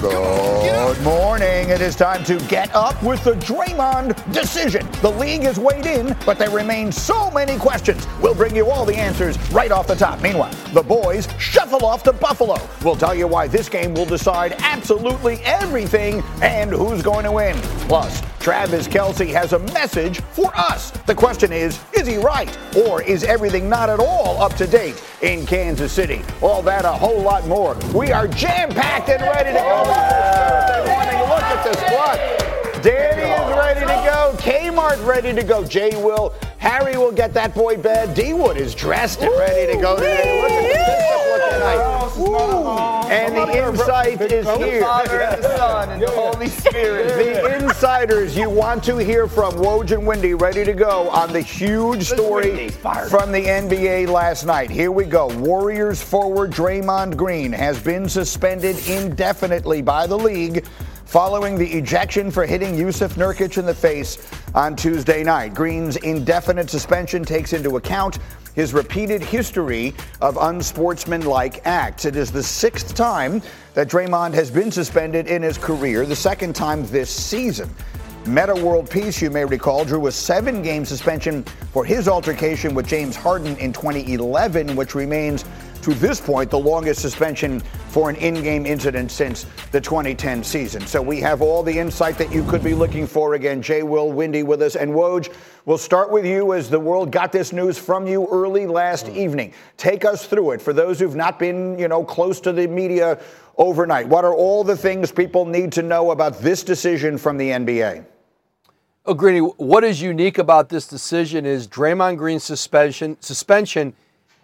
Good morning. It is time to get up with the Draymond decision. The league has weighed in, but there remain so many questions. We'll bring you all the answers right off the top. Meanwhile, the boys shuffle off to Buffalo. We'll tell you why this game will decide absolutely everything and who's going to win. Plus, Travis Kelce has a message for us. The question is, is he right? Or is everything not at all up to date in Kansas City? All that, a whole lot more. We are jam packed and ready to go. Morning. Look at the squad. Danny is ready to go. Kmart ready to go. Jay will. Harry will get that boy bed. D Wood is dressed and ready to go today. Look at the pickup look tonight. And the insight is here. the the Holy Spirit. The insiders you want to hear from, Woj and Windy, ready to go on the huge story from the NBA last night. Here we go. Warriors forward Draymond Green has been suspended indefinitely by the league following the ejection for hitting Yusuf Nurkic in the face on Tuesday night. Green's indefinite suspension takes into account his repeated history of unsportsmanlike acts. It is the sixth time that Draymond has been suspended in his career, the second time this season. Metta World Peace, you may recall, drew a seven game suspension for his altercation with James Harden in 2011, which remains to this point the longest suspension for an in game incident since the 2010 season. So we have all the insight that you could be looking for. Again, Jay Will, Windy with us, and Woj. We'll start with you as the world got this news from you early last mm. evening. Take us through it for those who've not been, you know, close to the media overnight. What are all the things people need to know about this decision from the NBA? Oh, Greeny, what is unique about this decision is Draymond Green's suspension suspension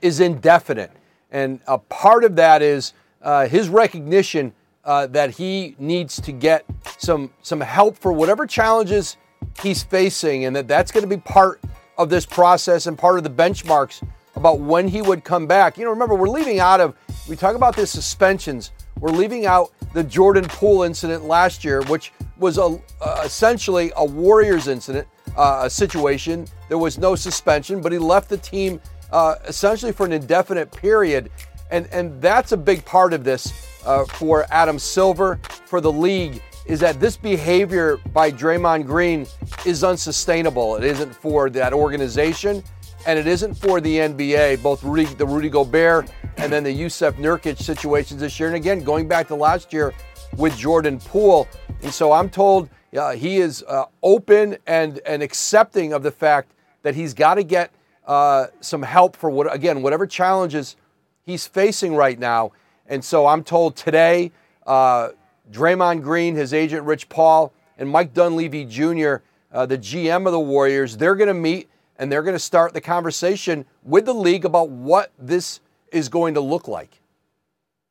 is indefinite, and a part of that is uh, his recognition uh, that he needs to get some some help for whatever challenges he's facing, and that that's going to be part of this process and part of the benchmarks about when he would come back. You know, remember we're leaving out of we talk about the suspensions. We're leaving out the Jordan Poole incident last year, which was a, uh, essentially a Warriors incident, uh, a situation. There was no suspension, but he left the team uh, essentially for an indefinite period. And, and that's a big part of this uh, for Adam Silver, for the league, is that this behavior by Draymond Green is unsustainable. It isn't for that organization, and it isn't for the NBA, both Rudy, the Rudy Gobert and then the Yusuf Nurkic situations this year. And again, going back to last year with Jordan Poole. And so I'm told uh, he is uh, open and, and accepting of the fact that he's got to get uh, some help for what, again, whatever challenges he's facing right now. And so I'm told today, uh, Draymond Green, his agent Rich Paul, and Mike Dunleavy Jr., uh, the GM of the Warriors, they're going to meet and they're going to start the conversation with the league about what this is going to look like.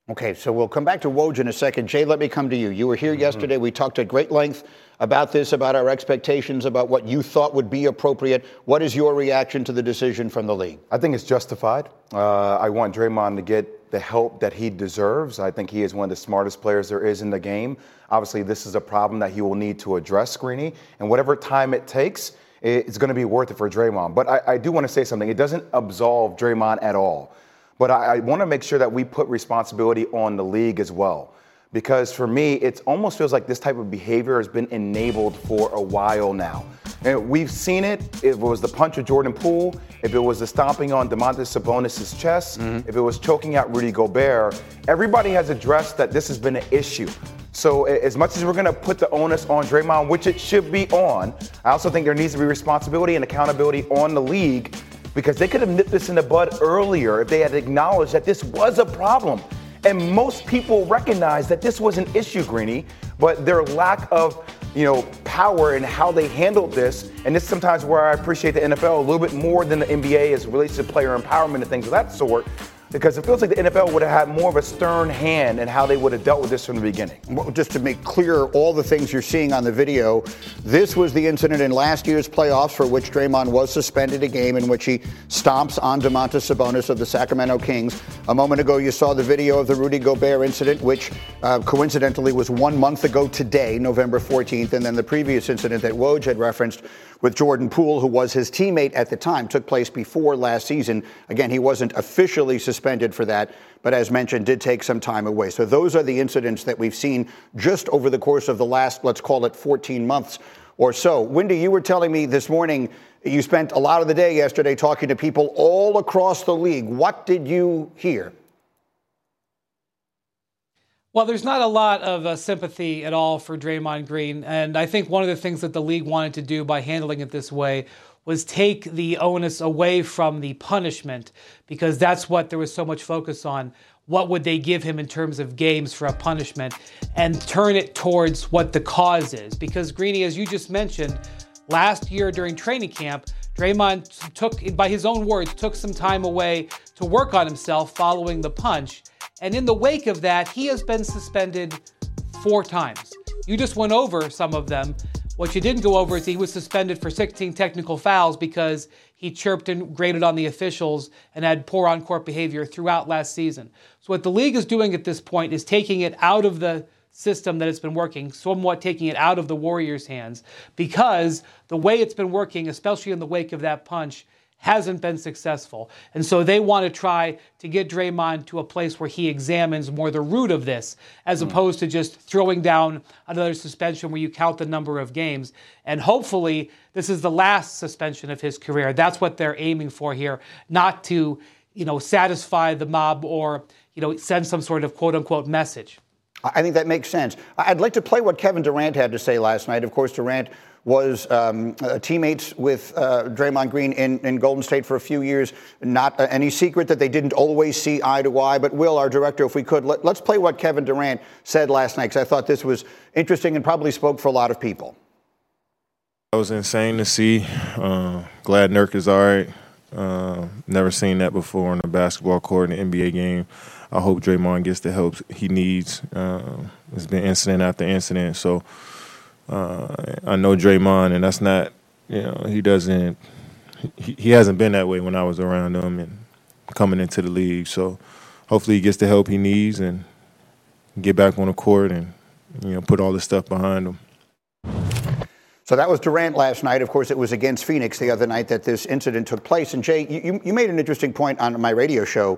Okay, so we'll come back to Woj in a second. Jay, let me come to you. You were here mm-hmm. yesterday. We talked at great length about this, about our expectations, about what you thought would be appropriate. What is your reaction to the decision from the league? I think it's justified. Uh, I want Draymond to get the help that he deserves. I think he is one of the smartest players there is in the game. Obviously, this is a problem that he will need to address, Greeny, and whatever time it takes, it's going to be worth it for Draymond. But I, I do want to say something. It doesn't absolve Draymond at all. But I, I want to make sure that we put responsibility on the league as well. Because for me, it almost feels like this type of behavior has been enabled for a while now. And we've seen it. If it was the punch of Jordan Poole, if it was the stomping on Domantas Sabonis' chest, mm-hmm. if it was choking out Rudy Gobert, everybody has addressed that this has been an issue. So as much as we're going to put the onus on Draymond, which it should be on, I also think there needs to be responsibility and accountability on the league because they could have nipped this in the bud earlier if they had acknowledged that this was a problem. And most people recognize that this was an issue, Greeny, but their lack of you know, power and how they handled this, and this is sometimes where I appreciate the NFL a little bit more than the NBA as it relates to player empowerment and things of that sort. Because it feels like the NFL would have had more of a stern hand in how they would have dealt with this from the beginning. Just to make clear all the things you're seeing on the video, this was the incident in last year's playoffs for which Draymond was suspended a game in which he stomps on Domantas Sabonis of the Sacramento Kings. A moment ago, you saw the video of the Rudy Gobert incident, which uh, coincidentally was one month ago today, November 14th, and then the previous incident that Woj had referenced with Jordan Poole, who was his teammate at the time, took place before last season. Again, he wasn't officially suspended for that, but as mentioned, did take some time away. So those are the incidents that we've seen just over the course of the last, let's call it 14 months or so. Windy, you were telling me this morning you spent a lot of the day yesterday talking to people all across the league. What did you hear? Well, there's not a lot of uh, sympathy at all for Draymond Green. And I think one of the things that the league wanted to do by handling it this way was take the onus away from the punishment because that's what there was so much focus on. What would they give him in terms of games for a punishment and turn it towards what the cause is? Because, Greeny, as you just mentioned, last year during training camp, Draymond took, by his own words, took some time away to work on himself following the punch. And in the wake of that, he has been suspended four times. You just went over some of them. What you didn't go over is he was suspended for 16 technical fouls because he chirped and graded on the officials and had poor on court behavior throughout last season. So, what the league is doing at this point is taking it out of the system that it's been working, somewhat taking it out of the Warriors' hands because the way it's been working, especially in the wake of that punch, hasn't been successful. And so they want to try to get Draymond to a place where he examines more the root of this, as mm. opposed to just throwing down another suspension where you count the number of games. And hopefully, this is the last suspension of his career. That's what they're aiming for here, not to, you know, satisfy the mob or, you know, send some sort of quote unquote message. I think that makes sense. I'd like to play what Kevin Durant had to say last night. Of course, Durant was um, uh, teammates with uh, Draymond Green in, in, Golden State for a few years. Not uh, any secret that they didn't always see eye to eye. But Will, our director, if we could, let, us play what Kevin Durant said last night because I thought this was interesting and probably spoke for a lot of people. That was insane to see. Uh, glad Nurk is all right. Uh, never seen that before on a basketball court in an NBA game. I hope Draymond gets the help he needs. Uh, it's been incident after incident, so uh, I know Draymond, and that's not, you know, he doesn't, he, he hasn't been that way when I was around him and coming into the league. So hopefully he gets the help he needs and get back on the court and, you know, put all this stuff behind him. So that was Durant last night. Of course, it was against Phoenix the other night that this incident took place. And Jay, you, you made an interesting point on my radio show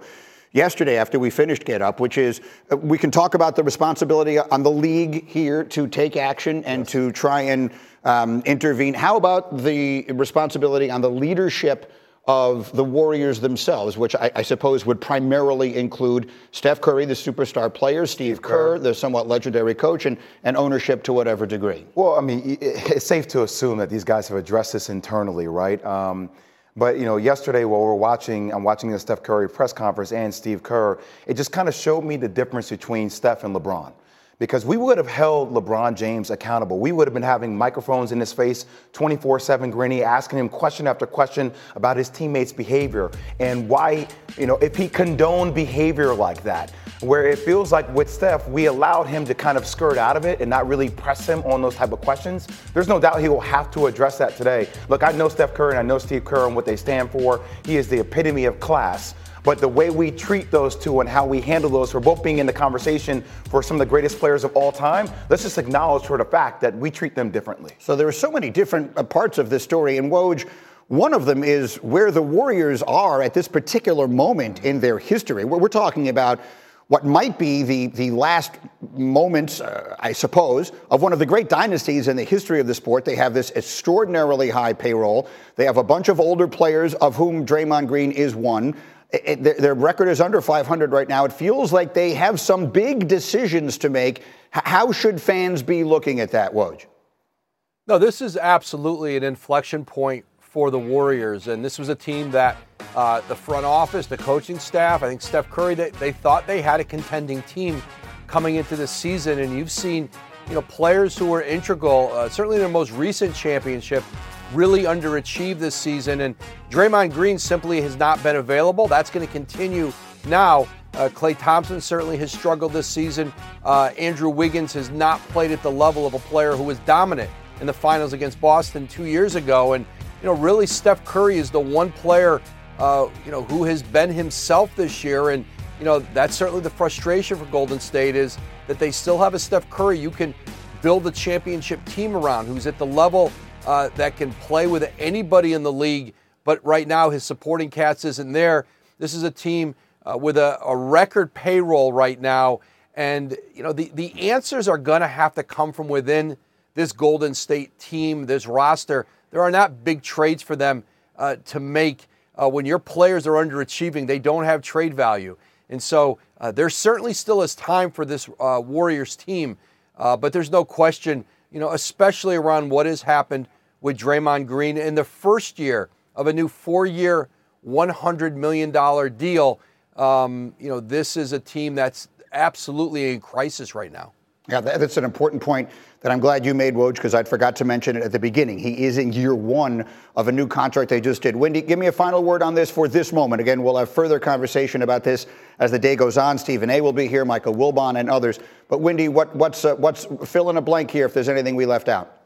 yesterday after we finished Get Up, which is uh, we can talk about the responsibility on the league here to take action and yes. to try and um, intervene. How about the responsibility on the leadership? of the Warriors themselves, which I, I, suppose would primarily include Steph Curry, the superstar player, Steve Kerr, the somewhat legendary coach, and, and ownership to whatever degree. Well, I mean, it's safe to assume that these guys have addressed this internally, right? Um, but you know, yesterday while we're watching, I'm watching the Steph Curry press conference and Steve Kerr. It just kind of showed me the difference between Steph and LeBron because we would have held LeBron James accountable. We would have been having microphones in his face 24 7 Greeny, asking him question after question about his teammates' behavior and why, you know, if he condoned behavior like that. Where it feels like with Steph, we allowed him to kind of skirt out of it and not really press him on those type of questions. There's no doubt he will have to address that today. Look, I know Steph Curry and I know Steve Kerr and what they stand for. He is the epitome of class. But the way we treat those two and how we handle those for both being in the conversation for some of the greatest players of all time, let's just acknowledge for the fact that we treat them differently. So there are so many different uh, parts of this story. And Woj, one of them is where the Warriors are at this particular moment in their history. We're, talking about what might be the, the last moments, uh, I suppose, of one of the great dynasties in the history of the sport. They have this extraordinarily high payroll. They have a bunch of older players, of whom Draymond Green is one it, their, record is under 500 right now. It feels like they have some big decisions to make. How should fans be looking at that, Woj? No, this is absolutely an inflection point for the Warriors. And this was a team that uh, the front office, the coaching staff, I think Steph Curry, they, they thought they had a contending team coming into the season. And you've seen, you know, players who were integral, uh, certainly their most recent championship, really underachieved this season. And Draymond Green simply has not been available. That's going to continue Now, uh, Klay Thompson certainly has struggled this season. Uh, Andrew Wiggins has not played at the level of a player who was dominant in the finals against Boston two years ago. And, you know, really, Steph Curry is the one player, uh, you know, who has been himself this year. And, you know, that's certainly the frustration for Golden State is that they still have a Steph Curry you can build a championship team around who's at the level uh, that can play with anybody in the league. But right now, his supporting cast isn't there. This is a team uh, with a, a record payroll right now. And, you know, the, the answers are going to have to come from within this Golden State team, this roster. There are not big trades for them uh, to make. Uh, when your players are underachieving, they don't have trade value. And so uh, there certainly still is time for this uh, Warriors team. Uh, but there's no question, you know, especially around what has happened with Draymond Green in the first year of a new four year, $100 million deal. Um, you know, this is a team that's absolutely in crisis right now. Yeah, that's an important point that I'm glad you made, Woj, because I'd forgot to mention it at the beginning. He is in year one of a new contract they just did. Windy, give me a final word on this for this moment. Again, we'll have further conversation about this as the day goes on. Stephen A. will be here, Michael Wilbon, and others. But Windy, what, what's uh, what's fill in a blank here if there's anything we left out?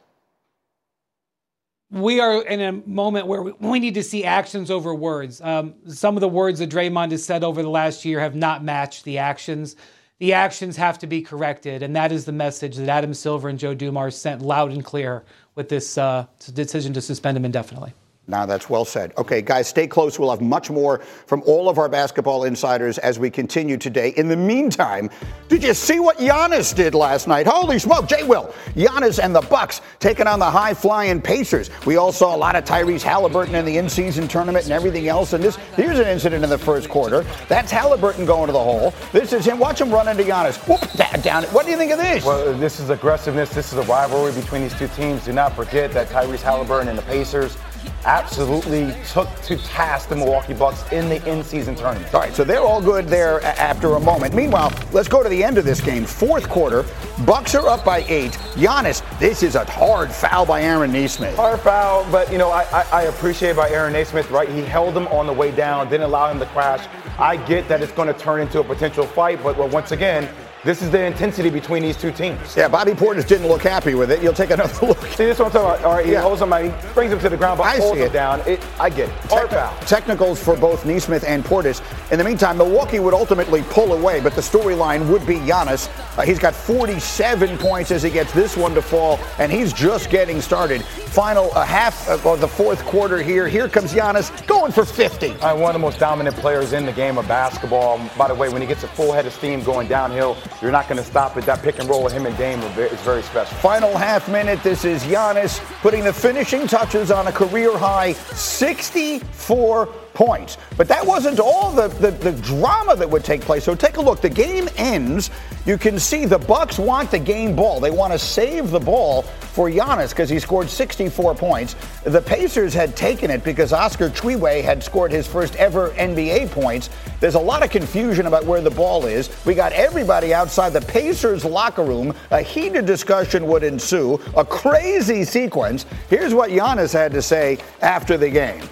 We are in a moment where we need to see actions over words. Um, some of the words that Draymond has said over the last year have not matched the actions the actions have to be corrected. And that is the message that Adam Silver and Joe Dumars sent loud and clear with this uh, decision to suspend him indefinitely. Now that's well said. Okay, guys, stay close. We'll have much more from all of our basketball insiders as we continue today. In the meantime, did you see what Giannis did last night? Holy smoke, Jay Will. Giannis and the Bucks taking on the high-flying Pacers. We all saw a lot of Tyrese Halliburton in the in-season tournament and everything else. And this here's an incident in the first quarter. That's Halliburton going to the hole. This is him. Watch him run into Giannis. Whoop, down. What do you think of this? Well, this is aggressiveness. This is a rivalry between these two teams. Do not forget that Tyrese Halliburton and the Pacers absolutely took to task the Milwaukee Bucks in the in-season tournament. All right, so they're all good there after a moment. Meanwhile, let's go to the end of this game. Fourth quarter, Bucks are up by eight. Giannis, this is a hard foul by Aaron Nesmith. Hard foul, but you know I, I, I appreciate by Aaron Nesmith. Right, he held him on the way down, didn't allow him to crash. I get that it's going to turn into a potential fight, but well, once again, this is the intensity between these two teams. Yeah, Bobby Portis didn't look happy with it. You'll take another look. See, this is what I'm talking about. All right, he yeah. holds he brings him to the ground, but I holds him down. It, I get it. Foul. Technicals for both Nesmith and Portis. In the meantime, Milwaukee would ultimately pull away, but the storyline would be Giannis. Uh, he's got 47 points as he gets this one to fall, and he's just getting started. Final uh, half of the fourth quarter here. Here comes Giannis going for 50. Uh, one of the most dominant players in the game of basketball. By the way, when he gets a full head of steam going downhill, you're not going to stop it. That pick and roll with him and Dame is very special. Final half minute. This is Giannis putting the finishing touches on a career high 64 points. But that wasn't all the, the, the, drama that would take place. So take a look. The game ends. You can see the Bucks want the game ball. They want to save the ball for Giannis because he scored 64 points. The Pacers had taken it because Oscar Tshiebwe had scored his first ever NBA points. There's a lot of confusion about where the ball is. We got everybody outside the Pacers locker room. A heated discussion would ensue. A crazy sequence. Here's what Giannis had to say after the game.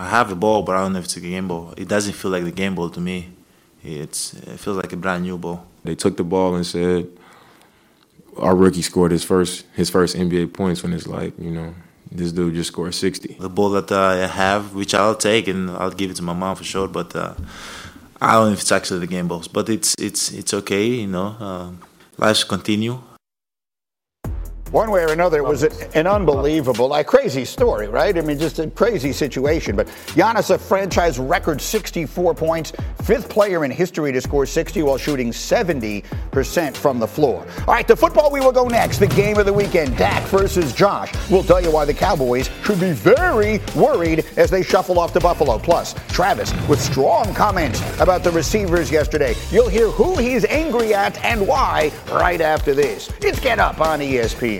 I have a ball, but I don't know if it's a game ball. It doesn't feel like the game ball to me. It's it feels like a brand new ball. They took the ball and said our rookie scored his first his first NBA points when it's like you know this dude just scored 60. The ball that uh, I have, which I'll take and I'll give it to my mom for sure, but uh, I don't know if it's actually the game balls, but it's it's it's okay, you know. Uh, lives continue. One way or another, it was an unbelievable, like crazy story, right? I mean, just a crazy situation. But Giannis, a franchise record 64 points, fifth player in history to score 60 while shooting 70% from the floor. All right, to football we will go next. The game of the weekend, Dak versus Josh. We'll tell you why the Cowboys should be very worried as they shuffle off to Buffalo. Plus, Travis with strong comments about the receivers yesterday. You'll hear who he's angry at and why right after this. It's Get Up on ESPN.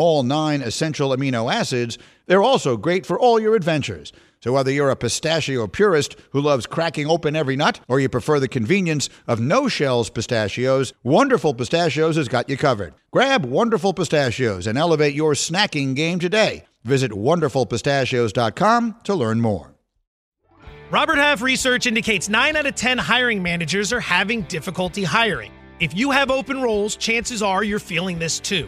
all nine essential amino acids, they're also great for all your adventures. So, whether you're a pistachio purist who loves cracking open every nut, or you prefer the convenience of no shells pistachios, Wonderful Pistachios has got you covered. Grab Wonderful Pistachios and elevate your snacking game today. Visit wonderfulpistachios.com to learn more. Robert Half research indicates 9 out of 10 hiring managers are having difficulty hiring. If you have open roles, chances are you're feeling this too.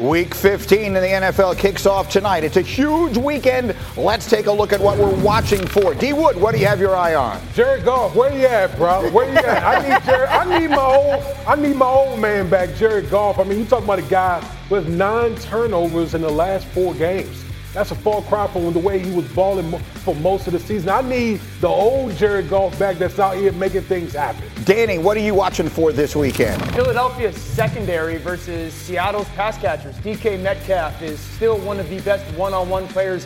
Week 15 in the NFL kicks off tonight. It's a huge weekend. Let's take a look at what we're watching for. D Wood, what do you have your eye on? Jared Goff, where you at, bro? Where you at? I need Jared, I need my old I need my old man back, Jared Goff. I mean, you talking about a guy with nine turnovers in the last four games. That's a far cry from the way he was balling for most of the season. I need the old Jared Goff back that's out here making things happen. Danny, what are you watching for this weekend? Philadelphia's secondary versus Seattle's pass catchers. DK Metcalf is still one of the best one-on-one players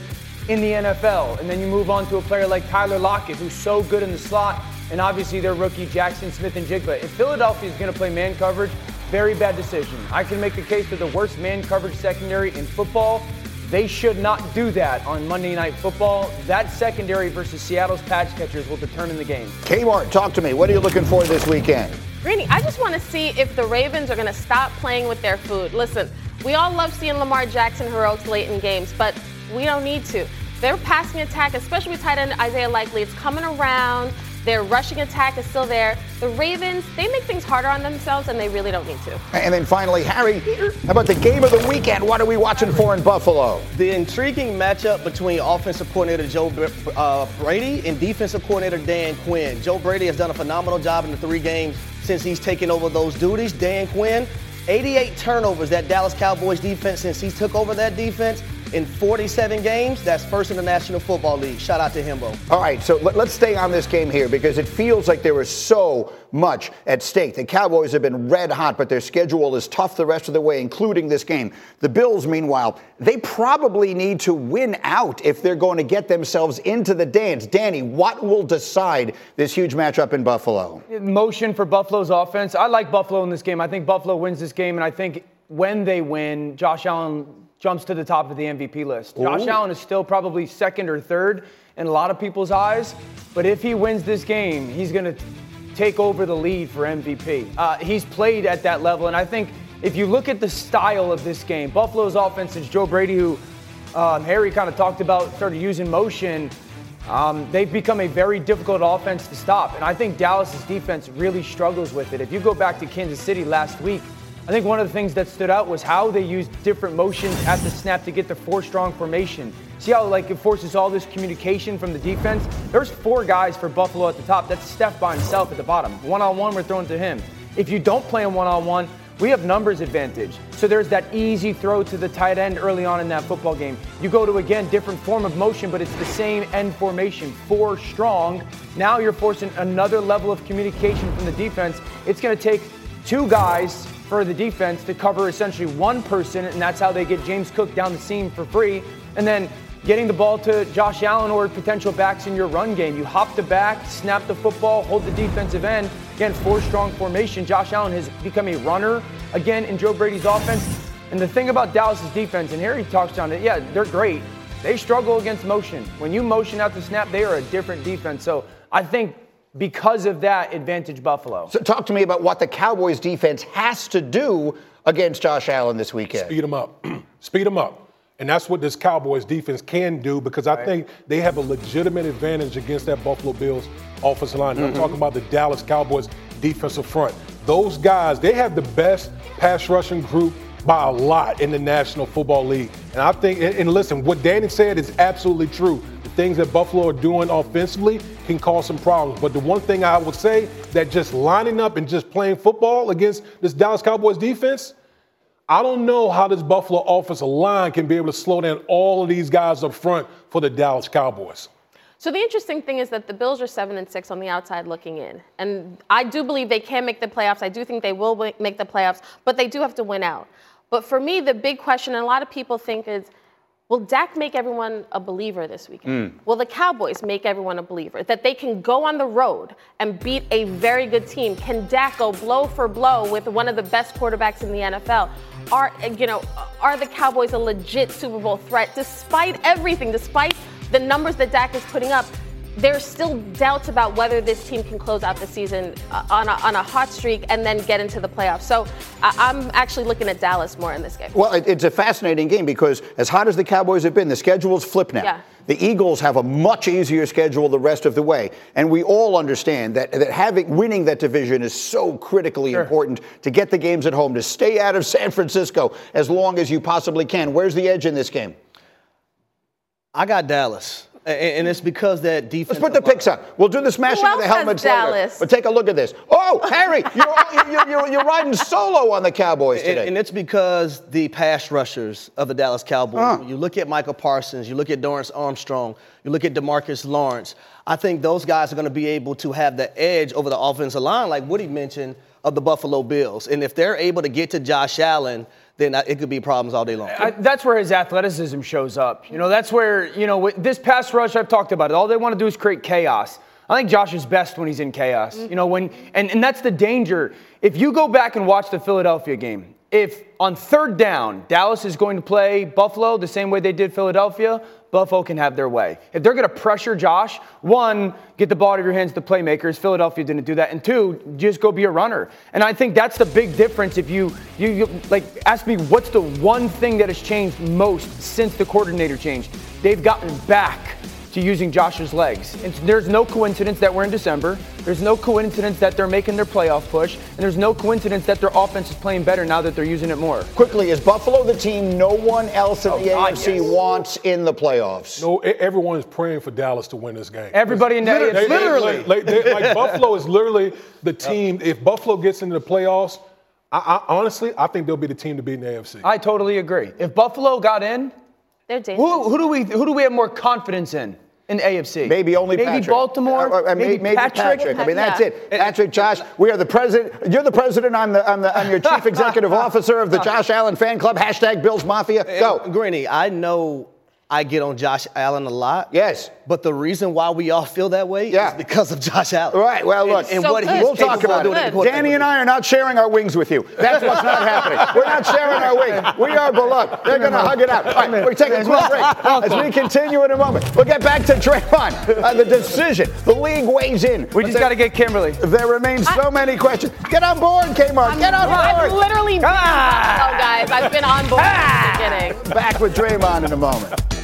in the NFL. And then you move on to a player like Tyler Lockett, who's so good in the slot, and obviously their rookie Jackson Smith-Njigba. If Philadelphia is going to play man coverage, very bad decision. I can make a case for the worst man coverage secondary in football they should not do that on Monday Night Football. That secondary versus Seattle's patch catchers will determine the game. Kmart, talk to me. What are you looking for this weekend? Greeny, I just want to see if the Ravens are going to stop playing with their food. Listen, we all love seeing Lamar Jackson heroics late in games, but we don't need to. Their passing attack, especially with tight end Isaiah Likely, it's coming around. Their rushing attack is still there. The Ravens, they make things harder on themselves, and they really don't need to. And then finally, Harry, how about the game of the weekend? What are we watching for in Buffalo? The intriguing matchup between offensive coordinator Joe uh, Brady and defensive coordinator Dan Quinn. Joe Brady has done a phenomenal job in the three games since he's taken over those duties. Dan Quinn, 88 turnovers that Dallas Cowboys defense since he took over that defense in 47 games. That's first in the National Football League. Shout out to Himbo. All right, so let, us stay on this game here because it feels like there is so much at stake. The Cowboys have been red hot, but their schedule is tough the rest of the way, including this game. The Bills, meanwhile, they probably need to win out if they're going to get themselves into the dance. Danny, what will decide this huge matchup in Buffalo? Motion for Buffalo's offense. I like Buffalo in this game. I think Buffalo wins this game, and I think when they win, Josh Allen jumps to the top of the MVP list. Josh Allen is still probably second or third in a lot of people's eyes, but if he wins this game, he's going to take over the lead for MVP. Uh, he's played at that level, and I think if you look at the style of this game, Buffalo's offense is Joe Brady, who um, Harry kind of talked about, started using motion. Um, they've become a very difficult offense to stop, and I think Dallas's defense really struggles with it. If you go back to Kansas City last week, I think one of the things that stood out was how they used different motions at the snap to get the four strong formation. See how like it forces all this communication from the defense? There's four guys for Buffalo at the top. That's Steph by himself at the bottom. One on one, we're throwing to him. If you don't play him one on one, we have numbers advantage. So there's that easy throw to the tight end early on in that football game. You go to again different form of motion, but it's the same end formation, four strong. Now you're forcing another level of communication from the defense. It's going to take two guys for the defense to cover essentially one person, and that's how they get James Cook down the seam for free. And then getting the ball to Josh Allen or potential backs in your run game. You hop the back, snap the football, hold the defensive end. Again, four strong formation. Josh Allen has become a runner again in Joe Brady's offense. And the thing about Dallas's defense, and Harry talks on it, yeah, they're great. They struggle against motion. When you motion out the snap, they are a different defense. So I think because of that, advantage Buffalo. So talk to me about what the Cowboys defense has to do against Josh Allen this weekend. Speed them up. Speed them up. And that's what this Cowboys defense can do because I think they have a legitimate advantage against that Buffalo Bills offensive line. Mm-hmm. I'm talking about the Dallas Cowboys defensive front. Those guys, they have the best pass rushing group by a lot in the National Football League. And I think, and listen, what Danny said is absolutely true. Things that Buffalo are doing offensively can cause some problems. But the one thing I would say that just lining up and just playing football against this Dallas Cowboys defense, I don't know how this Buffalo offensive line can be able to slow down all of these guys up front for the Dallas Cowboys. So the interesting thing is that the Bills are seven and six on the outside looking in, and I do believe they can make the playoffs. I do think they will make the playoffs, but they do have to win out. But for me, the big question, and a lot of people think is, will Dak make everyone a believer this weekend? Mm. Will the Cowboys make everyone a believer that they can go on the road and beat a very good team? Can Dak go blow for blow with one of the best quarterbacks in the NFL? Are you know are the Cowboys a legit Super Bowl threat despite everything, despite the numbers that Dak is putting up, there's still doubts about whether this team can close out the season uh, on a, on a hot streak and then get into the playoffs. So I'm actually looking at Dallas more in this game. Well, it's a fascinating game because as hot as the Cowboys have been, the schedule's flipped now. Yeah. The Eagles have a much easier schedule the rest of the way, and we all understand that, that having winning that division is so critically sure. important to get the games at home, to stay out of San Francisco as long as you possibly can. Where's the edge in this game? I got Dallas. And it's because that defense. Let's put the picks up. We'll do the smashing of the helmets later. But take a look at this. Oh, Harry, you're, you're, you're, you're, riding solo on the Cowboys today. And, and it's because the pass rushers of the Dallas Cowboys. Uh. You look at Micah Parsons, you look at Dorance Armstrong, you look at Demarcus Lawrence. I think those guys are going to be able to have the edge over the offensive line, like Woody mentioned, of the Buffalo Bills. And if they're able to get to Josh Allen – then it could be problems all day long. I, that's where his athleticism shows up. You know, that's where, you know, this pass rush, I've talked about it. All they want to do is create chaos. I think Josh is best when he's in chaos. You know, when, and, and that's the danger. If you go back and watch the Philadelphia game, if on third down, Dallas is going to play Buffalo the same way they did Philadelphia, Buffalo can have their way. If they're going to pressure Josh, one, get the ball out of your hands to playmakers. Philadelphia didn't do that. And two, just go be a runner. And I think that's the big difference. If you, you, you like, ask me what's the one thing that has changed most since the coordinator changed? They've gotten back to using Josh's legs. And there's no coincidence that we're in December. There's no coincidence that they're making their playoff push. And there's no coincidence that their offense is playing better now that they're using it more. Quickly, is Buffalo the team no one else in oh, the AFC yes. wants in the playoffs? No, everyone is praying for Dallas to win this game. Everybody in the literally, AFC. Literally. Like, like, like Buffalo is literally the team. If Buffalo gets into the playoffs, I, I, honestly, I think they'll be the team to beat in the AFC. I totally agree. If Buffalo got in, they're dangerous. Who, who do we who do we have more confidence in? In the AFC. Maybe only maybe Patrick. Baltimore. Uh, uh, maybe, maybe Patrick. Patrick. I mean, that's yeah. it. Patrick, Josh. We are the president. You're the president. I'm the. I'm the. I'm your chief executive officer of the Josh Allen fan club. Hashtag Bills Mafia. Go, Greeny. I know I get on Josh Allen a lot. Yes. But the reason why we all feel that way yeah. is because of Josh Allen. Right. Well, look, and, and so what he's we'll talk about it. Danny and I are not sharing our wings with you. That's what's not happening. We're not sharing our wings. We are beloved. They're going to hug it out. All right, we're taking a quick break. As we continue in a moment, we'll get back to Draymond. Uh, the decision. The league weighs in. We just got to get Kimberly. There remain so many questions. Get on board, Kmart. Get on board. I've literally been ah. on, oh, guys. I've been on board ah. from the beginning. Back with Draymond in a moment.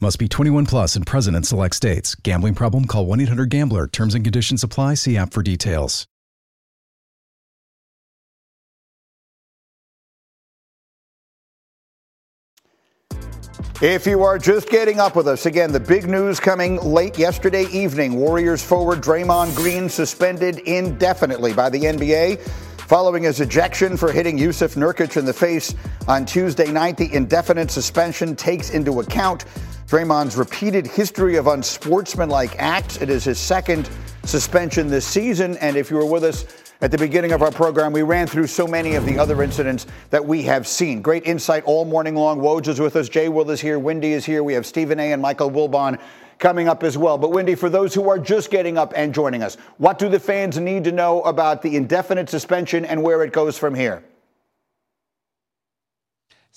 Must be 21 plus and present in select states. Gambling problem? Call 1 800 GAMBLER. Terms and conditions apply. See app for details. If you are just getting up with us, again, the big news coming late yesterday evening Warriors forward Draymond Green suspended indefinitely by the NBA following his ejection for hitting Yusuf Nurkic in the face on Tuesday night. The indefinite suspension takes into account Draymond's repeated history of unsportsmanlike acts. It is his second suspension this season. And if you were with us at the beginning of our program, we ran through so many of the other incidents that we have seen. Great insight all morning long. Woj is with us. Jay Will is here. Windy is here. We have Stephen A. and Michael Wilbon coming up as well. But, Windy, for those who are just getting up and joining us, what do the fans need to know about the indefinite suspension and where it goes from here?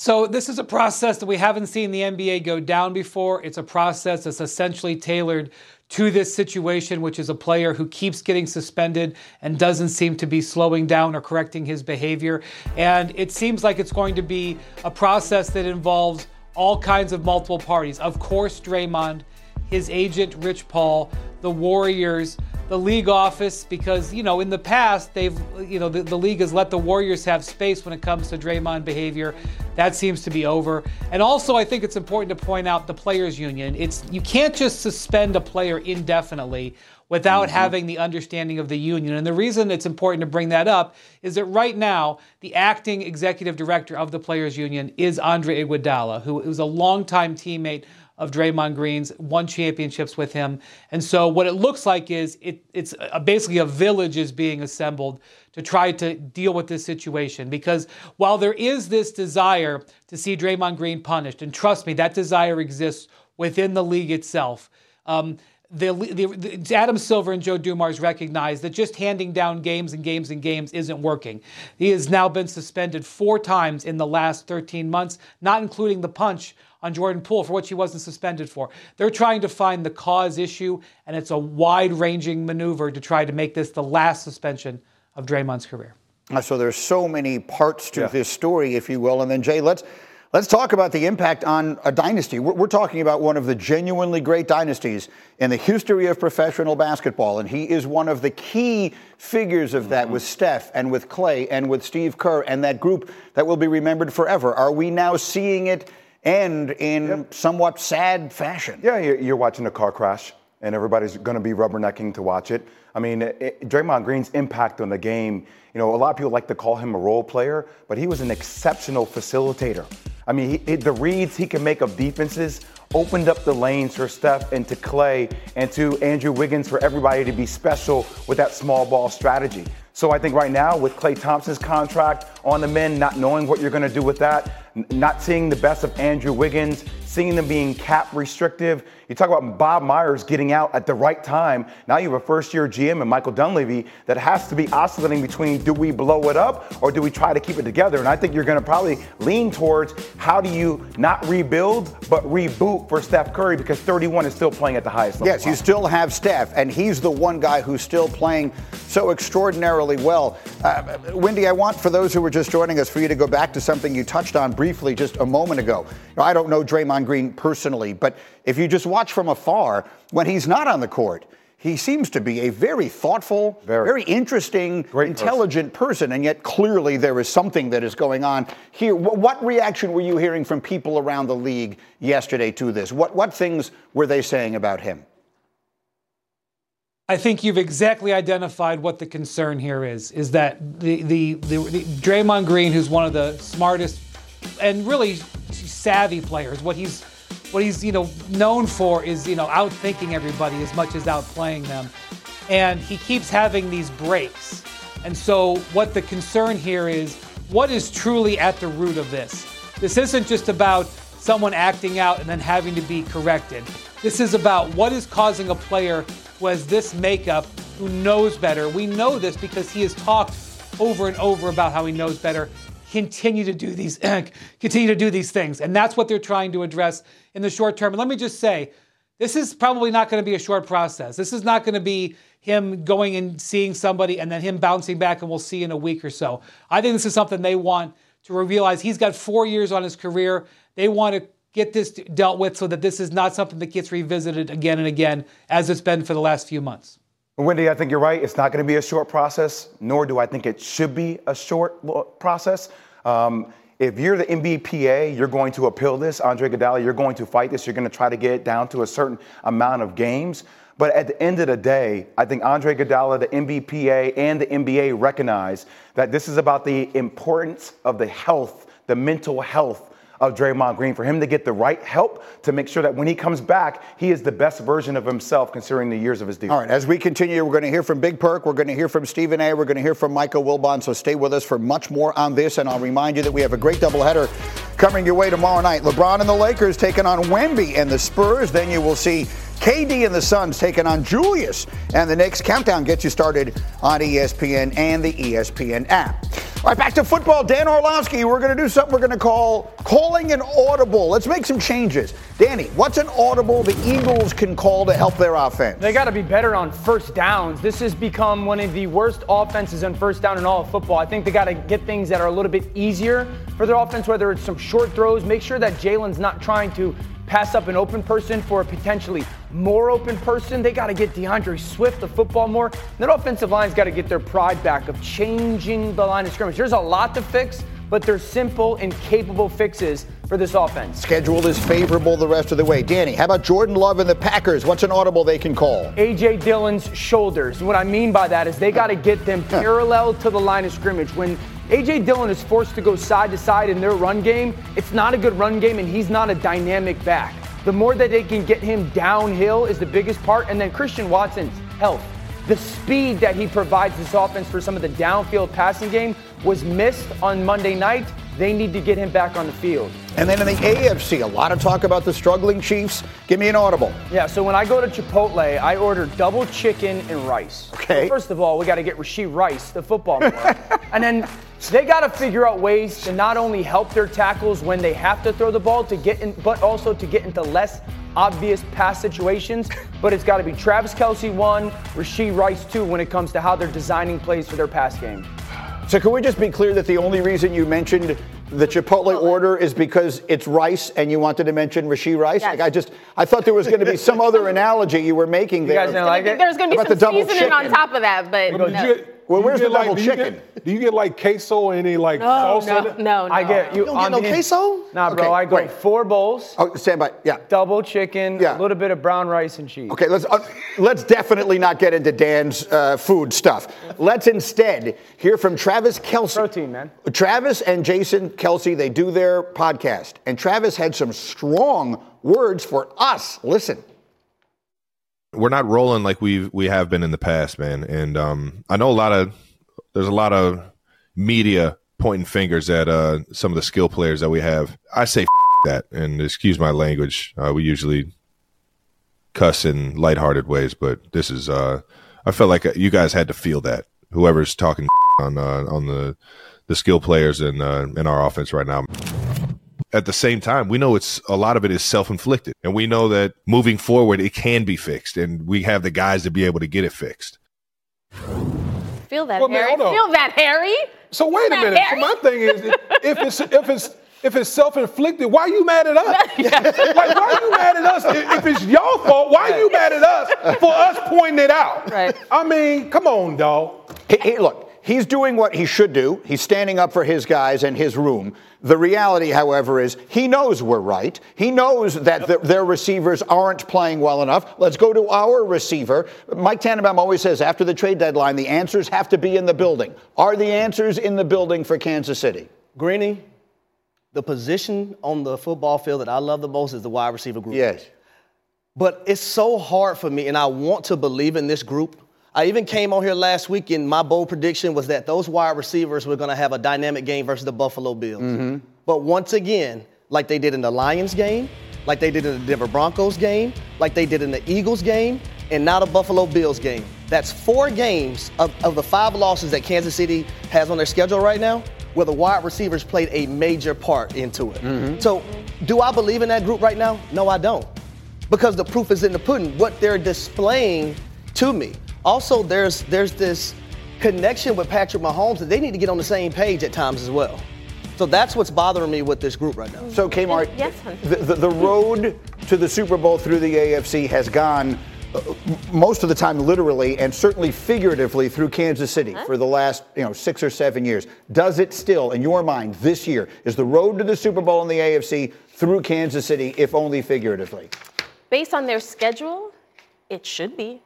So, this is a process that we haven't seen the NBA go down before. It's a process that's essentially tailored to this situation, which is a player who keeps getting suspended and doesn't seem to be slowing down or correcting his behavior. And it seems like it's going to be a process that involves all kinds of multiple parties. Of course, Draymond, his agent, Rich Paul, the Warriors, the league office because you know in the past they've you know the, the, league has let the Warriors have space when it comes to Draymond behavior. That seems to be over. And also I think it's important to point out the players union. It's you can't just suspend a player indefinitely without mm-hmm. having the understanding of the union. And the reason it's important to bring that up is that right now the acting executive director of the players union is Andre Iguodala, who is a longtime teammate of Draymond Green's, won championships with him. And so what it looks like is it, it's a, basically a village is being assembled to try to deal with this situation. Because while there is this desire to see Draymond Green punished, and trust me, that desire exists within the league itself. Um, the, the, the, Adam Silver and Joe Dumars recognize that just handing down games and games and games isn't working. He has now been suspended four times in the last 13 months, not including the punch on Jordan Poole for which he wasn't suspended for. They're trying to find the cause issue, and it's a wide ranging maneuver to try to make this the last suspension of Draymond's career. Uh, so there's so many parts to yeah. this story, if you will. And then, Jay, let's. Let's talk about the impact on a dynasty. We're, we're, talking about one of the genuinely great dynasties in the history of professional basketball, and he is one of the key figures of that mm-hmm. with Steph and with Klay and with Steve Kerr and that group that will be remembered forever. Are we now seeing it end in yep. somewhat sad fashion. Yeah, you're watching a car crash, and everybody's going to be rubbernecking to watch it. I mean, it, Draymond Green's impact on the game, you know, a lot of people like to call him a role player, but he was an exceptional facilitator. I mean, he, the reads he can make of defenses opened up the lanes for Steph and to Klay and to Andrew Wiggins for everybody to be special with that small ball strategy. So I think right now with Klay Thompson's contract on the men, not knowing what you're going to do with that, not seeing the best of Andrew Wiggins, seeing them being cap restrictive. You talk about Bob Myers getting out at the right time. Now you have a first year GM and Michael Dunleavy that has to be oscillating between do we blow it up or do we try to keep it together? And I think you're going to probably lean towards how do you not rebuild but reboot for Steph Curry because 31 is still playing at the highest level. Yes, you still have Steph, and he's the one guy who's still playing so extraordinarily well. Uh, Windy, I want for those who were just joining us for you to go back to something you touched on briefly just a moment ago. I don't know Draymond Green personally, but if you just watch from afar, when he's not on the court, he seems to be a very thoughtful, very, very interesting, Great intelligent person. person. and yet clearly there is something that is going on here. What reaction were you hearing from people around the league yesterday to this? What, what things were they saying about him? I think you've exactly identified what the concern here is: is that the the, the, the Draymond Green, who's one of the smartest and really savvy players. What he's what he's you know known for is you know outthinking everybody as much as outplaying them, and he keeps having these breaks. And so what the concern here is, what is truly at the root of this? This isn't just about someone acting out and then having to be corrected. This is about what is causing a player who has this makeup, who knows better. We know this because he has talked over and over about how he knows better continue to do these continue to do these things. And that's what they're trying to address in the short term. And let me just say this is probably not going to be a short process. This is not going to be him going and seeing somebody and then him bouncing back and we'll see in a week or so. I think this is something they want to realize. He's got four years on his career. They want to get this dealt with so that this is not something that gets revisited again and again as it's been for the last few months Windy, I think you're right. It's not going to be a short process, nor do I think it should be a short process. Um, if you're the NBPA, you're going to appeal this. Andre Iguodala, you're going to fight this. You're going to try to get it down to a certain amount of games. But at the end of the day, I think Andre Iguodala, the NBPA, and the NBA recognize that this is about the importance of the health, the mental health of Draymond Green for him to get the right help to make sure that when he comes back, he is the best version of himself considering the years of his defense. All right, as we continue, we're going to hear from Big Perk, we're going to hear from Stephen A, we're going to hear from Michael Wilbon, so stay with us for much more on this, and I'll remind you that we have a great doubleheader coming your way tomorrow night. LeBron and the Lakers taking on Wemby and the Spurs, then you will see KD and the Suns taking on Julius. And the next countdown gets you started on ESPN and the ESPN app. All right, back to football. Dan Orlovsky, we're going to do something we're going to call calling an audible. Let's make some changes. Danny, what's an audible the Eagles can call to help their offense? They got to be better on first downs. This has become one of the worst offenses on first down in all of football. I think they got to get things that are a little bit easier for their offense, whether it's some short throws. Make sure that Jalen's not trying to pass up an open person for a potentially more open person. They got to get DeAndre Swift the football more. And That offensive line's got to get their pride back of changing the line of scrimmage. There's a lot to fix, but they're simple and capable fixes for this offense. Schedule is favorable the rest of the way. Danny, how about Jordan Love and the Packers? What's an audible they can call? A.J. Dillon's shoulders. What I mean by that is they got to get them parallel to the line of scrimmage. When A.J. Dillon is forced to go side to side in their run game, it's not a good run game, and he's not a dynamic back. The more that they can get him downhill is the biggest part. And then Christian Watson's health. The speed that he provides this offense for some of the downfield passing game was missed on Monday night. They need to get him back on the field. And then in the AFC, a lot of talk about the struggling Chiefs. Give me an audible. Yeah, so when I go to Chipotle, I order double chicken and rice. Okay. First of all, we got to get Rashee Rice, the football player. and then they got to figure out ways to not only help their tackles when they have to throw the ball to get in, but also to get into less obvious pass situations. But it's got to be Travis Kelce one, Rashee Rice two when it comes to how they're designing plays for their pass game. So can we just be clear that the only reason you mentioned the Chipotle order is because it's rice and you wanted to mention Rashee Rice? Yes. Like I just I thought there was going to be some other analogy you were making there. You guys didn't like it? There's going to be About some the double seasoning on top of that, but Well, no. you get- Well, where's the like- double do you chicken? Get, do you get like queso and any like no, sauce in no, it? I no, no. get you. You don't get no the- queso? Nah, bro, Okay, I go wait. four bowls, Oh, stand by. Yeah. double chicken, Yeah. a little bit of brown rice and cheese. Okay, let's uh, let's definitely not get into Dan's uh, food stuff. Let's instead hear from Travis Kelce. Protein, man. Travis and Jason Kelce, they do their podcast, and Travis had some strong words for us. Listen. We're not rolling like we we have been in the past, man. And um, I know a lot of there's a lot of media pointing fingers at uh, some of the skill players that we have. I say that, and excuse my language. Uh, we usually cuss in lighthearted ways, but this is. Uh, I felt like you guys had to feel that. Whoever's talking on uh, on the the skill players in uh, in our offense right now at the same time, we know it's a lot of it is self inflicted, and we know that moving forward, it can be fixed, and we have the guys to be able to get it fixed. Feel that, Well, Harry. hold on. Feel that, Harry. So wait a minute. So my thing is, if it's if it's if it's self-inflicted, why are you mad at us? like, why are you mad at us? If if it's your fault, why are you mad at us for us pointing it out? Right. I mean, come on, dog. Hey, he- look, he's doing what he should do. He's standing up for his guys and his room. The reality, however, is he knows we're right. He knows that the, their receivers aren't playing well enough. Let's go to our receiver. Mike Tannenbaum always says after the trade deadline, the answers have to be in the building. Are the answers in the building for Kansas City? Greeny, the position on the football field that I love the most is the wide receiver group. Yes. But it's so hard for me, and I want to believe in this group. I even came on here last week, and my bold prediction was that those wide receivers were going to have a dynamic game versus the Buffalo Bills. Mm-hmm. But once again, like they did in the Lions game, like they did in the Denver Broncos game, like they did in the Eagles game, and now the Buffalo Bills game. That's four games of, of the five losses that Kansas City has on their schedule right now, where the wide receivers played a major part into it. Mm-hmm. So, do I believe in that group right now? No, I don't because the proof is in the pudding. What they're displaying to me. Also, there's there's this connection with Patrick Mahomes that they need to get on the same page at times as well. So that's what's bothering me with this group right now. So, Kmart, Yes, honey. the, the, the road to the Super Bowl through the AFC has gone uh, most of the time literally and certainly figuratively through Kansas City for the last you know six or seven years. Does it still, in your mind, this year is the road to the Super Bowl in the AFC through Kansas City, if only figuratively? based on their schedule, it should be.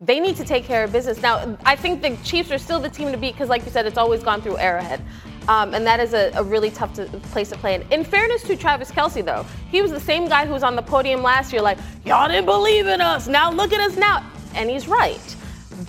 They need to take care of business. Now, I think the Chiefs are still the team to beat because, like you said, it's always gone through Arrowhead. Um, and that is a, a really tough to, place to play in. In fairness to Travis Kelce, though, he was the same guy who was on the podium last year, like, y'all didn't believe in us. Now look at us now. And he's right.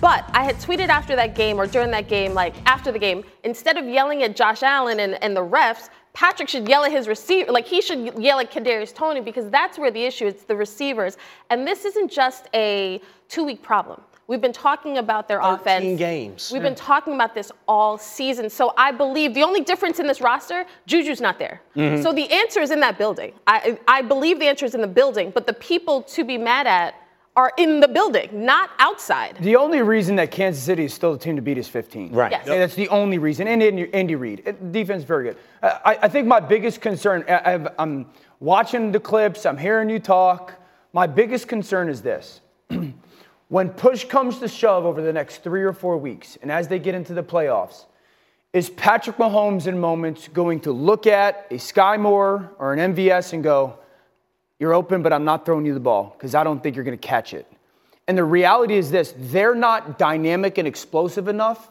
But I had tweeted after that game or during that game, like after the game, instead of yelling at Josh Allen and, and the refs, Patrick should yell at his receiver, like he should yell at Kadarius Toney because that's where the issue is, the receivers. And this isn't just a two-week problem. We've been talking about their offense. games. We've been talking about this all season. So I believe the only difference in this roster, Juju's not there. Mhm. So the answer is in that building. I, I believe the answer is in the building, but the people to be mad at are in the building, not outside. The only reason that Kansas City is still the team to beat is 15. Right. Yes. Yeah, That's the only reason. And Andy, Andy Reid. Uh, Defense, very good. Uh, I, I think my biggest concern, I, I've, I'm watching the clips, I'm hearing you talk. My biggest concern is this. when push comes to shove over the next three or four weeks, and as they get into the playoffs, is Patrick Mahomes in moments going to look at a Skyy Moore or an MVS and go, You're open, but I'm not throwing you the ball because I don't think you're going to catch it? And the reality is this they're not dynamic and explosive enough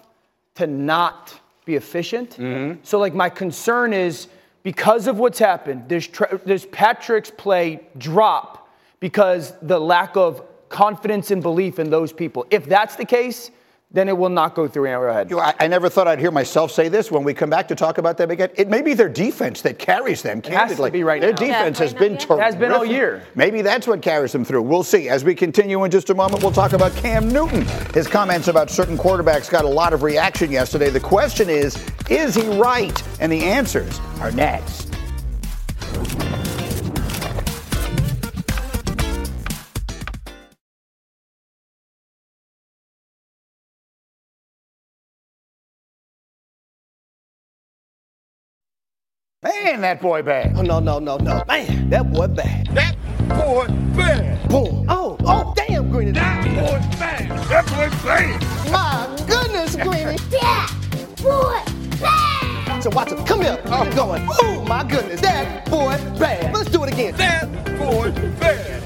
to not be efficient. Mm-hmm. So, like, my concern is because of what's happened, there's, tra- there's Patrick's play drop because the lack of confidence and belief in those people. If that's the case, then it will not go through Arrowhead. You know, I, I never thought I'd hear myself say this when we come back to talk about them again. It may be their defense that carries them. It has to be right Their now. defense Yeah, has been now, yeah. terrific. Has been all year. Maybe that's what carries them through. We'll see. As we continue in just a moment, we'll talk about Cam Newton. His comments about certain quarterbacks got a lot of reaction yesterday. The question is, is he right? And the answers are next. Man, that boy bad. Oh, no, no, no, no. Man, that boy bad. That boy bad. Boom. Oh, oh, damn, Greeny. That boy bad. That boy bad. My goodness, Greeny. That boy bad. So watch it. Come here. Oh. I'm going. Oh, my goodness. That boy bad. Let's do it again. That boy bad.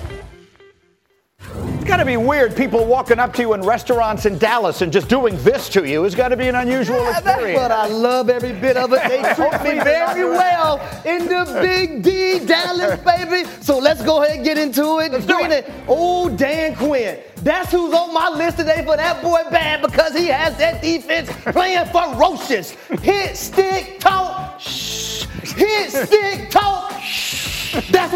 It's got to be weird. People walking up to you in restaurants in Dallas and just doing this to you. It's got to be an unusual Yeah, experience. That's what I love every bit of it. They treat me very well in the Big D Dallas, baby. So let's go ahead and get into it. Greeny, Oh, Dan Quinn. That's who's on my list today for that boy bad because he has that defense playing ferocious. Hit, stick,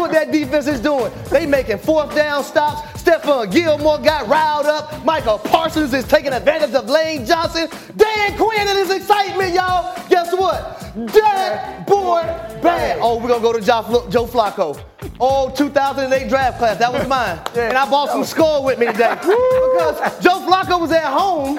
what that defense is doing. They making fourth down stops. Stephon Gilmore got riled up. Micah Parsons is taking advantage of Lane Johnson. Dan Quinn and his excitement, y'all. Guess what? Dead boy bad. Oh, we're gonna go to Joe Fl- Joe Flacco. Oh, 2008 draft class. That was mine. And I bought some Skoal with me today. because Joe Flacco was at home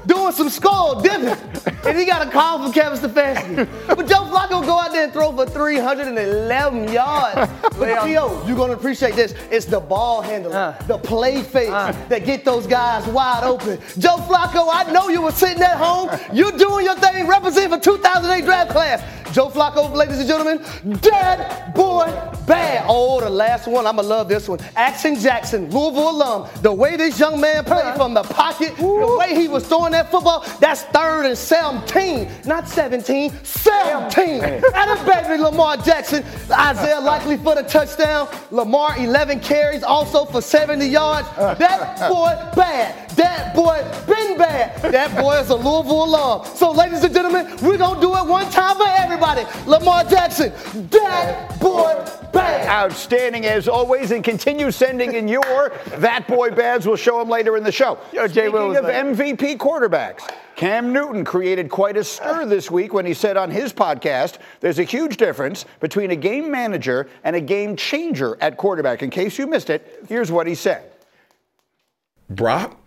doing some Skoal dipping. And he got a call from Kevin Stefanski. But Joe Flacco go out there and throw for 311 yards. But Theo, you're gonna appreciate this. It's the ball handler, the play fake that get those guys wide open. Joe Flacco, I know you were sitting at home. You're doing your thing, representing for 2008 draft class. Joe Flacco, ladies and gentlemen, dead boy bad. Oh, the last one. I'ma love this one. Action Jackson, Louisville alum. The way this young man played uh-huh. from the pocket, the way he was throwing that football, that's third and 17, not 17, 17. And a baby Lamar Jackson. Isaiah Likely for the touchdown. Lamar 11 carries, also for 70 yards. Uh-huh. That boy bad. That boy been bad. That boy is a Louisville alum. So, ladies and gentlemen, we're gonna do it one time for everybody. Lamar Jackson, that boy bad. Outstanding as always, and continue sending in your That Boy Bads. We'll show them later in the show. Yo, Jay Speaking Will of was MVP quarterbacks, Cam Newton created quite a stir ah. this week when he said on his podcast, there's a huge difference between a game manager and a game changer at quarterback. In case you missed it, here's what he said. Brock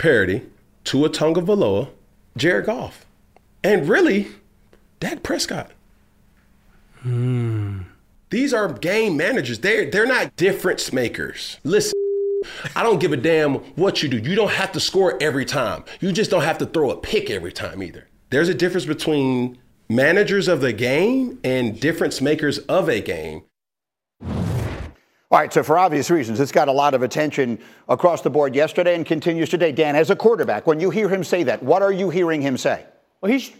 Purdy, Tua Tagovailoa, Jared Goff, and really, Dak Prescott. Hmm. These are game managers. They're they're not difference makers. Listen, I don't give a damn what you do. You don't have to score every time. You just don't have to throw a pick every time either. There's a difference between managers of the game and difference makers of a game. All right, so for obvious reasons, it's got a lot of attention across the board yesterday and continues today. Dan, as a quarterback, when you hear him say that, what are you hearing him say? Well, he's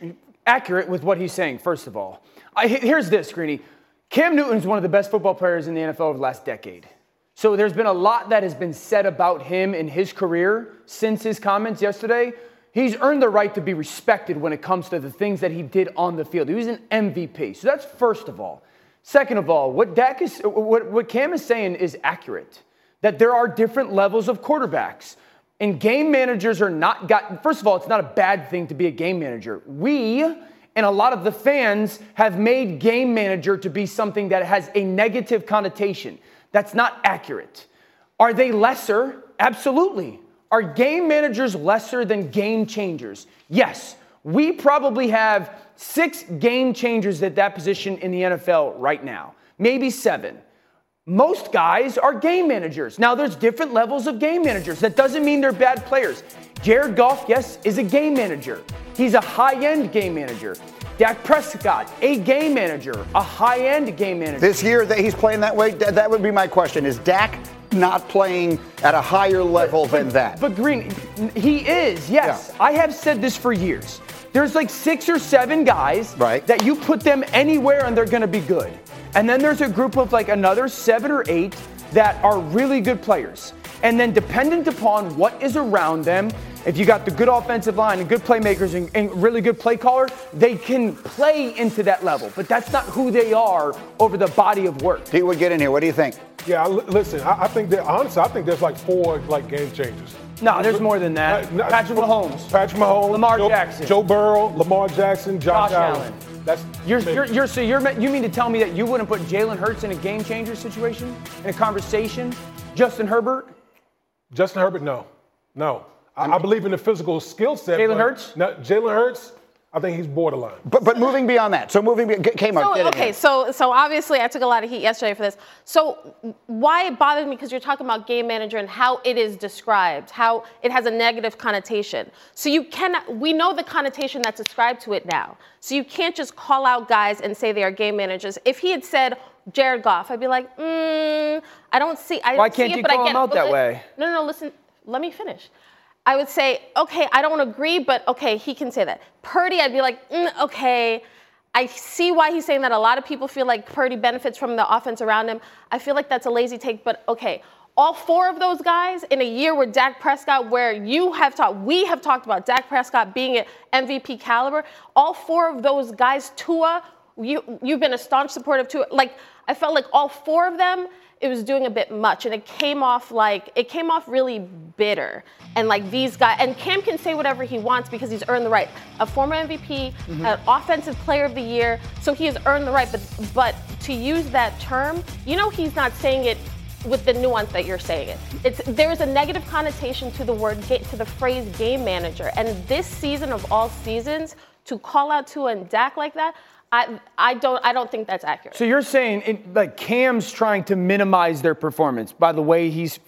accurate with what he's saying, first of all. I, here's this, Greeny. Cam Newton's one of the best football players in the NFL over the last decade. So there's been a lot that has been said about him in his career since his comments yesterday. He's earned the right to be respected when it comes to the things that he did on the field. He was an MVP. So that's first of all. Second of all, what Dak is what, what Cam is saying is accurate. That there are different levels of quarterbacks. And game managers are not got first of all, it's not a bad thing to be a game manager. We and a lot of the fans have made game manager to be something that has a negative connotation. That's not accurate. Are they lesser? Absolutely. Are game managers lesser than game changers? Yes. We probably have six game changers at that position in the NFL right now, maybe seven. Most guys are game managers. Now, there's different levels of game managers. That doesn't mean they're bad players. Jared Goff, yes, is a game manager. He's a high end game manager. Dak Prescott, a game manager, a high end game manager. This year that he's playing that way, that would be my question. Is Dak not playing at a higher level but, than that? But Green, he is, yes. Yeah. I have said this for years. There's like six or seven guys right. that you put them anywhere and they're going to be good. And then there's a group of like another seven or eight that are really good players. And then, dependent upon what is around them, if you got the good offensive line and good playmakers and, and, really good play caller, they can play into that level. But that's not who they are over the body of work. Pete would get in here. What do you think? Yeah, listen. I, I think that honestly, I think there's like four like game changers. No, there's more than that. Patrick Mahomes, Patrick Mahomes, Lamar Joe, Jackson, Joe Burrow, Lamar Jackson, Josh, Josh Allen. Allen. That's you're, you're, you're, so you're you mean to tell me that you wouldn't put Jalen Hurts in a game changer situation in a conversation? Justin Herbert. Justin Herbert, no, no. I, I believe in the physical skill set. Jalen Hurts? No, Jalen Hurts, I think he's borderline. But but moving beyond that, so moving came so, okay, so so obviously I took a lot of heat yesterday for this. So why it bothered me because you're talking about game manager and how it is described, how it has a negative connotation. So you cannot. We know the connotation that's ascribed to it now. So you can't just call out guys and say they are game managers. If he had said Jared Goff, I'd be like, mm, I don't see. I why can't see you it, but call I get him out that way? No, no, no. Listen. Let me finish. I would say, okay, I don't agree, but okay, he can say that. Purdy, I'd be like, mm, okay, I see why he's saying that. A lot of people feel like Purdy benefits from the offense around him. I feel like that's a lazy take, but okay. All four of those guys in a year with Dak Prescott, where you have talked, we have talked about Dak Prescott being at MVP caliber. All four of those guys, Tua, you you've been a staunch supporter of Tua. Like I felt like all four of them it was doing a bit much and it came off like it came off really bitter. And like these guys and cam can say whatever he wants because he's earned the right. A former mvp mm-hmm. an offensive player of the year so he has earned the right but but to use that term you know he's not saying it with the nuance that you're saying it. It's there's a negative connotation to the word to the phrase game manager. And this season of all seasons to call out Tua and Dak like that I, I don't I don't think that's accurate. So you're saying it, like Cam's trying to minimize their performance by the way he's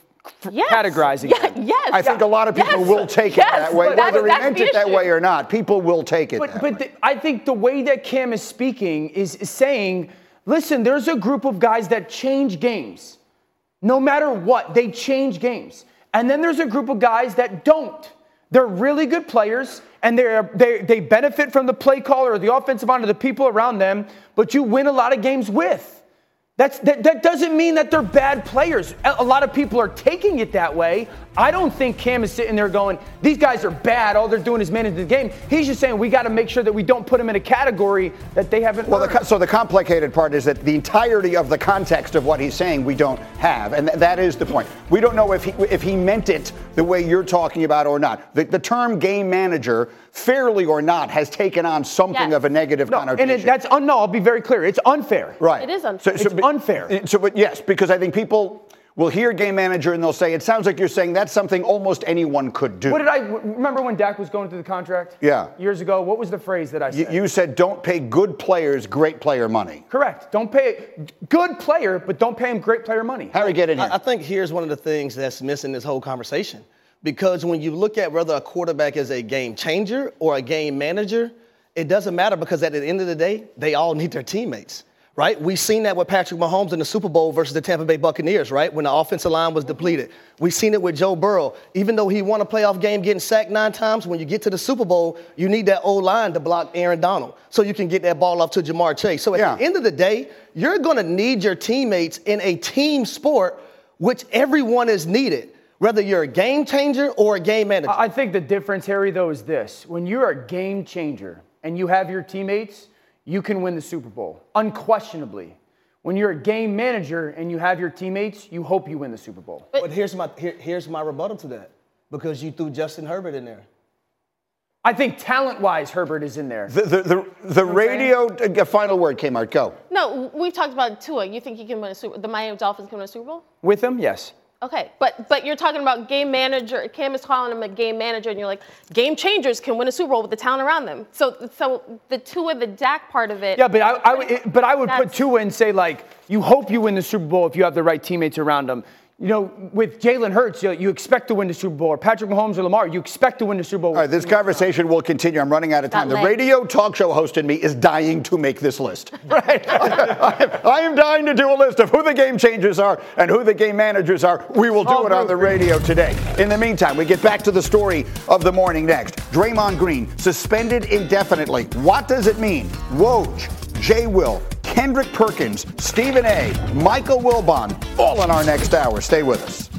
yes. categorizing yeah, them. Yes. I think a lot of people yes. will take yes. it that way, that's, whether he meant it that way or not. People will take it. But, but the, I think the way that Cam is speaking is, is saying, listen, there's a group of guys that change games. No matter what, they change games. And then there's a group of guys that don't. They're really good players and they they benefit from the play caller or the offensive line the people around them, but you win a lot of games with. That's, that, that doesn't mean that they're bad players. A lot of people are taking it that way. I don't think Cam is sitting there going, these guys are bad. All they're doing is managing the game. He's just saying we got to make sure that we don't put them in a category that they haven't. Well, the, so the complicated part is that the entirety of the context of what he's saying we don't have, and th- that is the point. We don't know if he if he meant it the way you're talking about or not. The, the term game manager, fairly or not, has taken on something Yes. of a negative No, connotation. and it, that's un, no. I'll be very clear. It's unfair. right. It is unfair. so It's unfair. So, but yes, because I think people will hear game manager and they'll say, it sounds like you're saying that's something almost anyone could do. What did I remember when Dak was going through the contract? Yeah. Years ago. What was the phrase that I You, said? you said don't pay good players great player money. Correct. Don't pay good player, but don't pay him great player money. Harry, get in here. I, I think here's one of the things that's missing this whole conversation. Because when you look at whether a quarterback is a game changer or a game manager, it doesn't matter because at the end of the day, they all need their teammates. right? We've seen that with Patrick Mahomes in the Super Bowl versus the Tampa Bay Buccaneers, right? When the offensive line was depleted. We've seen it with Joe Burrow. Even though he won a playoff game getting sacked nine times, when you get to the Super Bowl, you need that old line to block Aaron Donald so you can get that ball off to Ja'Marr Chase. So at Yeah. the end of the day, you're going to need your teammates in a team sport, which everyone is needed, whether you're a game changer or a game manager. I I think the difference, Harry, though, is this. When you're a game changer and you have your teammates, you can win the Super Bowl, unquestionably. When you're a game manager and you have your teammates, you hope you win the Super Bowl. But, here's my here, here's my rebuttal to that because you threw Justin Herbert in there. I think talent-wise, Herbert is in there. The, the, the, the radio, uh, final word, Kmart, go. No, we've talked about Tua. You think he can win a Super? The Miami Dolphins can win a Super Bowl? With him, yes. Okay, but but you're talking about game manager. Cam is calling him a game manager, and you're like, game changers can win a Super Bowl with the talent around them. So so the Tua, the Dak part of it. Yeah, but I, I would- but I would put two and say like, you hope you win the Super Bowl if you have the right teammates around them. You know, with Jalen Hurts, you, you expect to win the Super Bowl. Or Patrick Mahomes or Lamar, you expect to win the Super Bowl. All right, this conversation will continue. I'm running out of time. Got The legs. radio talk show host in me is dying to make this list. Right. I, I am dying to do a list of who the game changers are and who the game managers are. We will do Oh, it on the radio today. In the meantime, we get back to the story of the morning next. Draymond Green suspended indefinitely. What does it mean? Woj, Jay Will, Kendrick Perkins, Stephen A, Michael Wilbon, all in our next hour. Stay with us.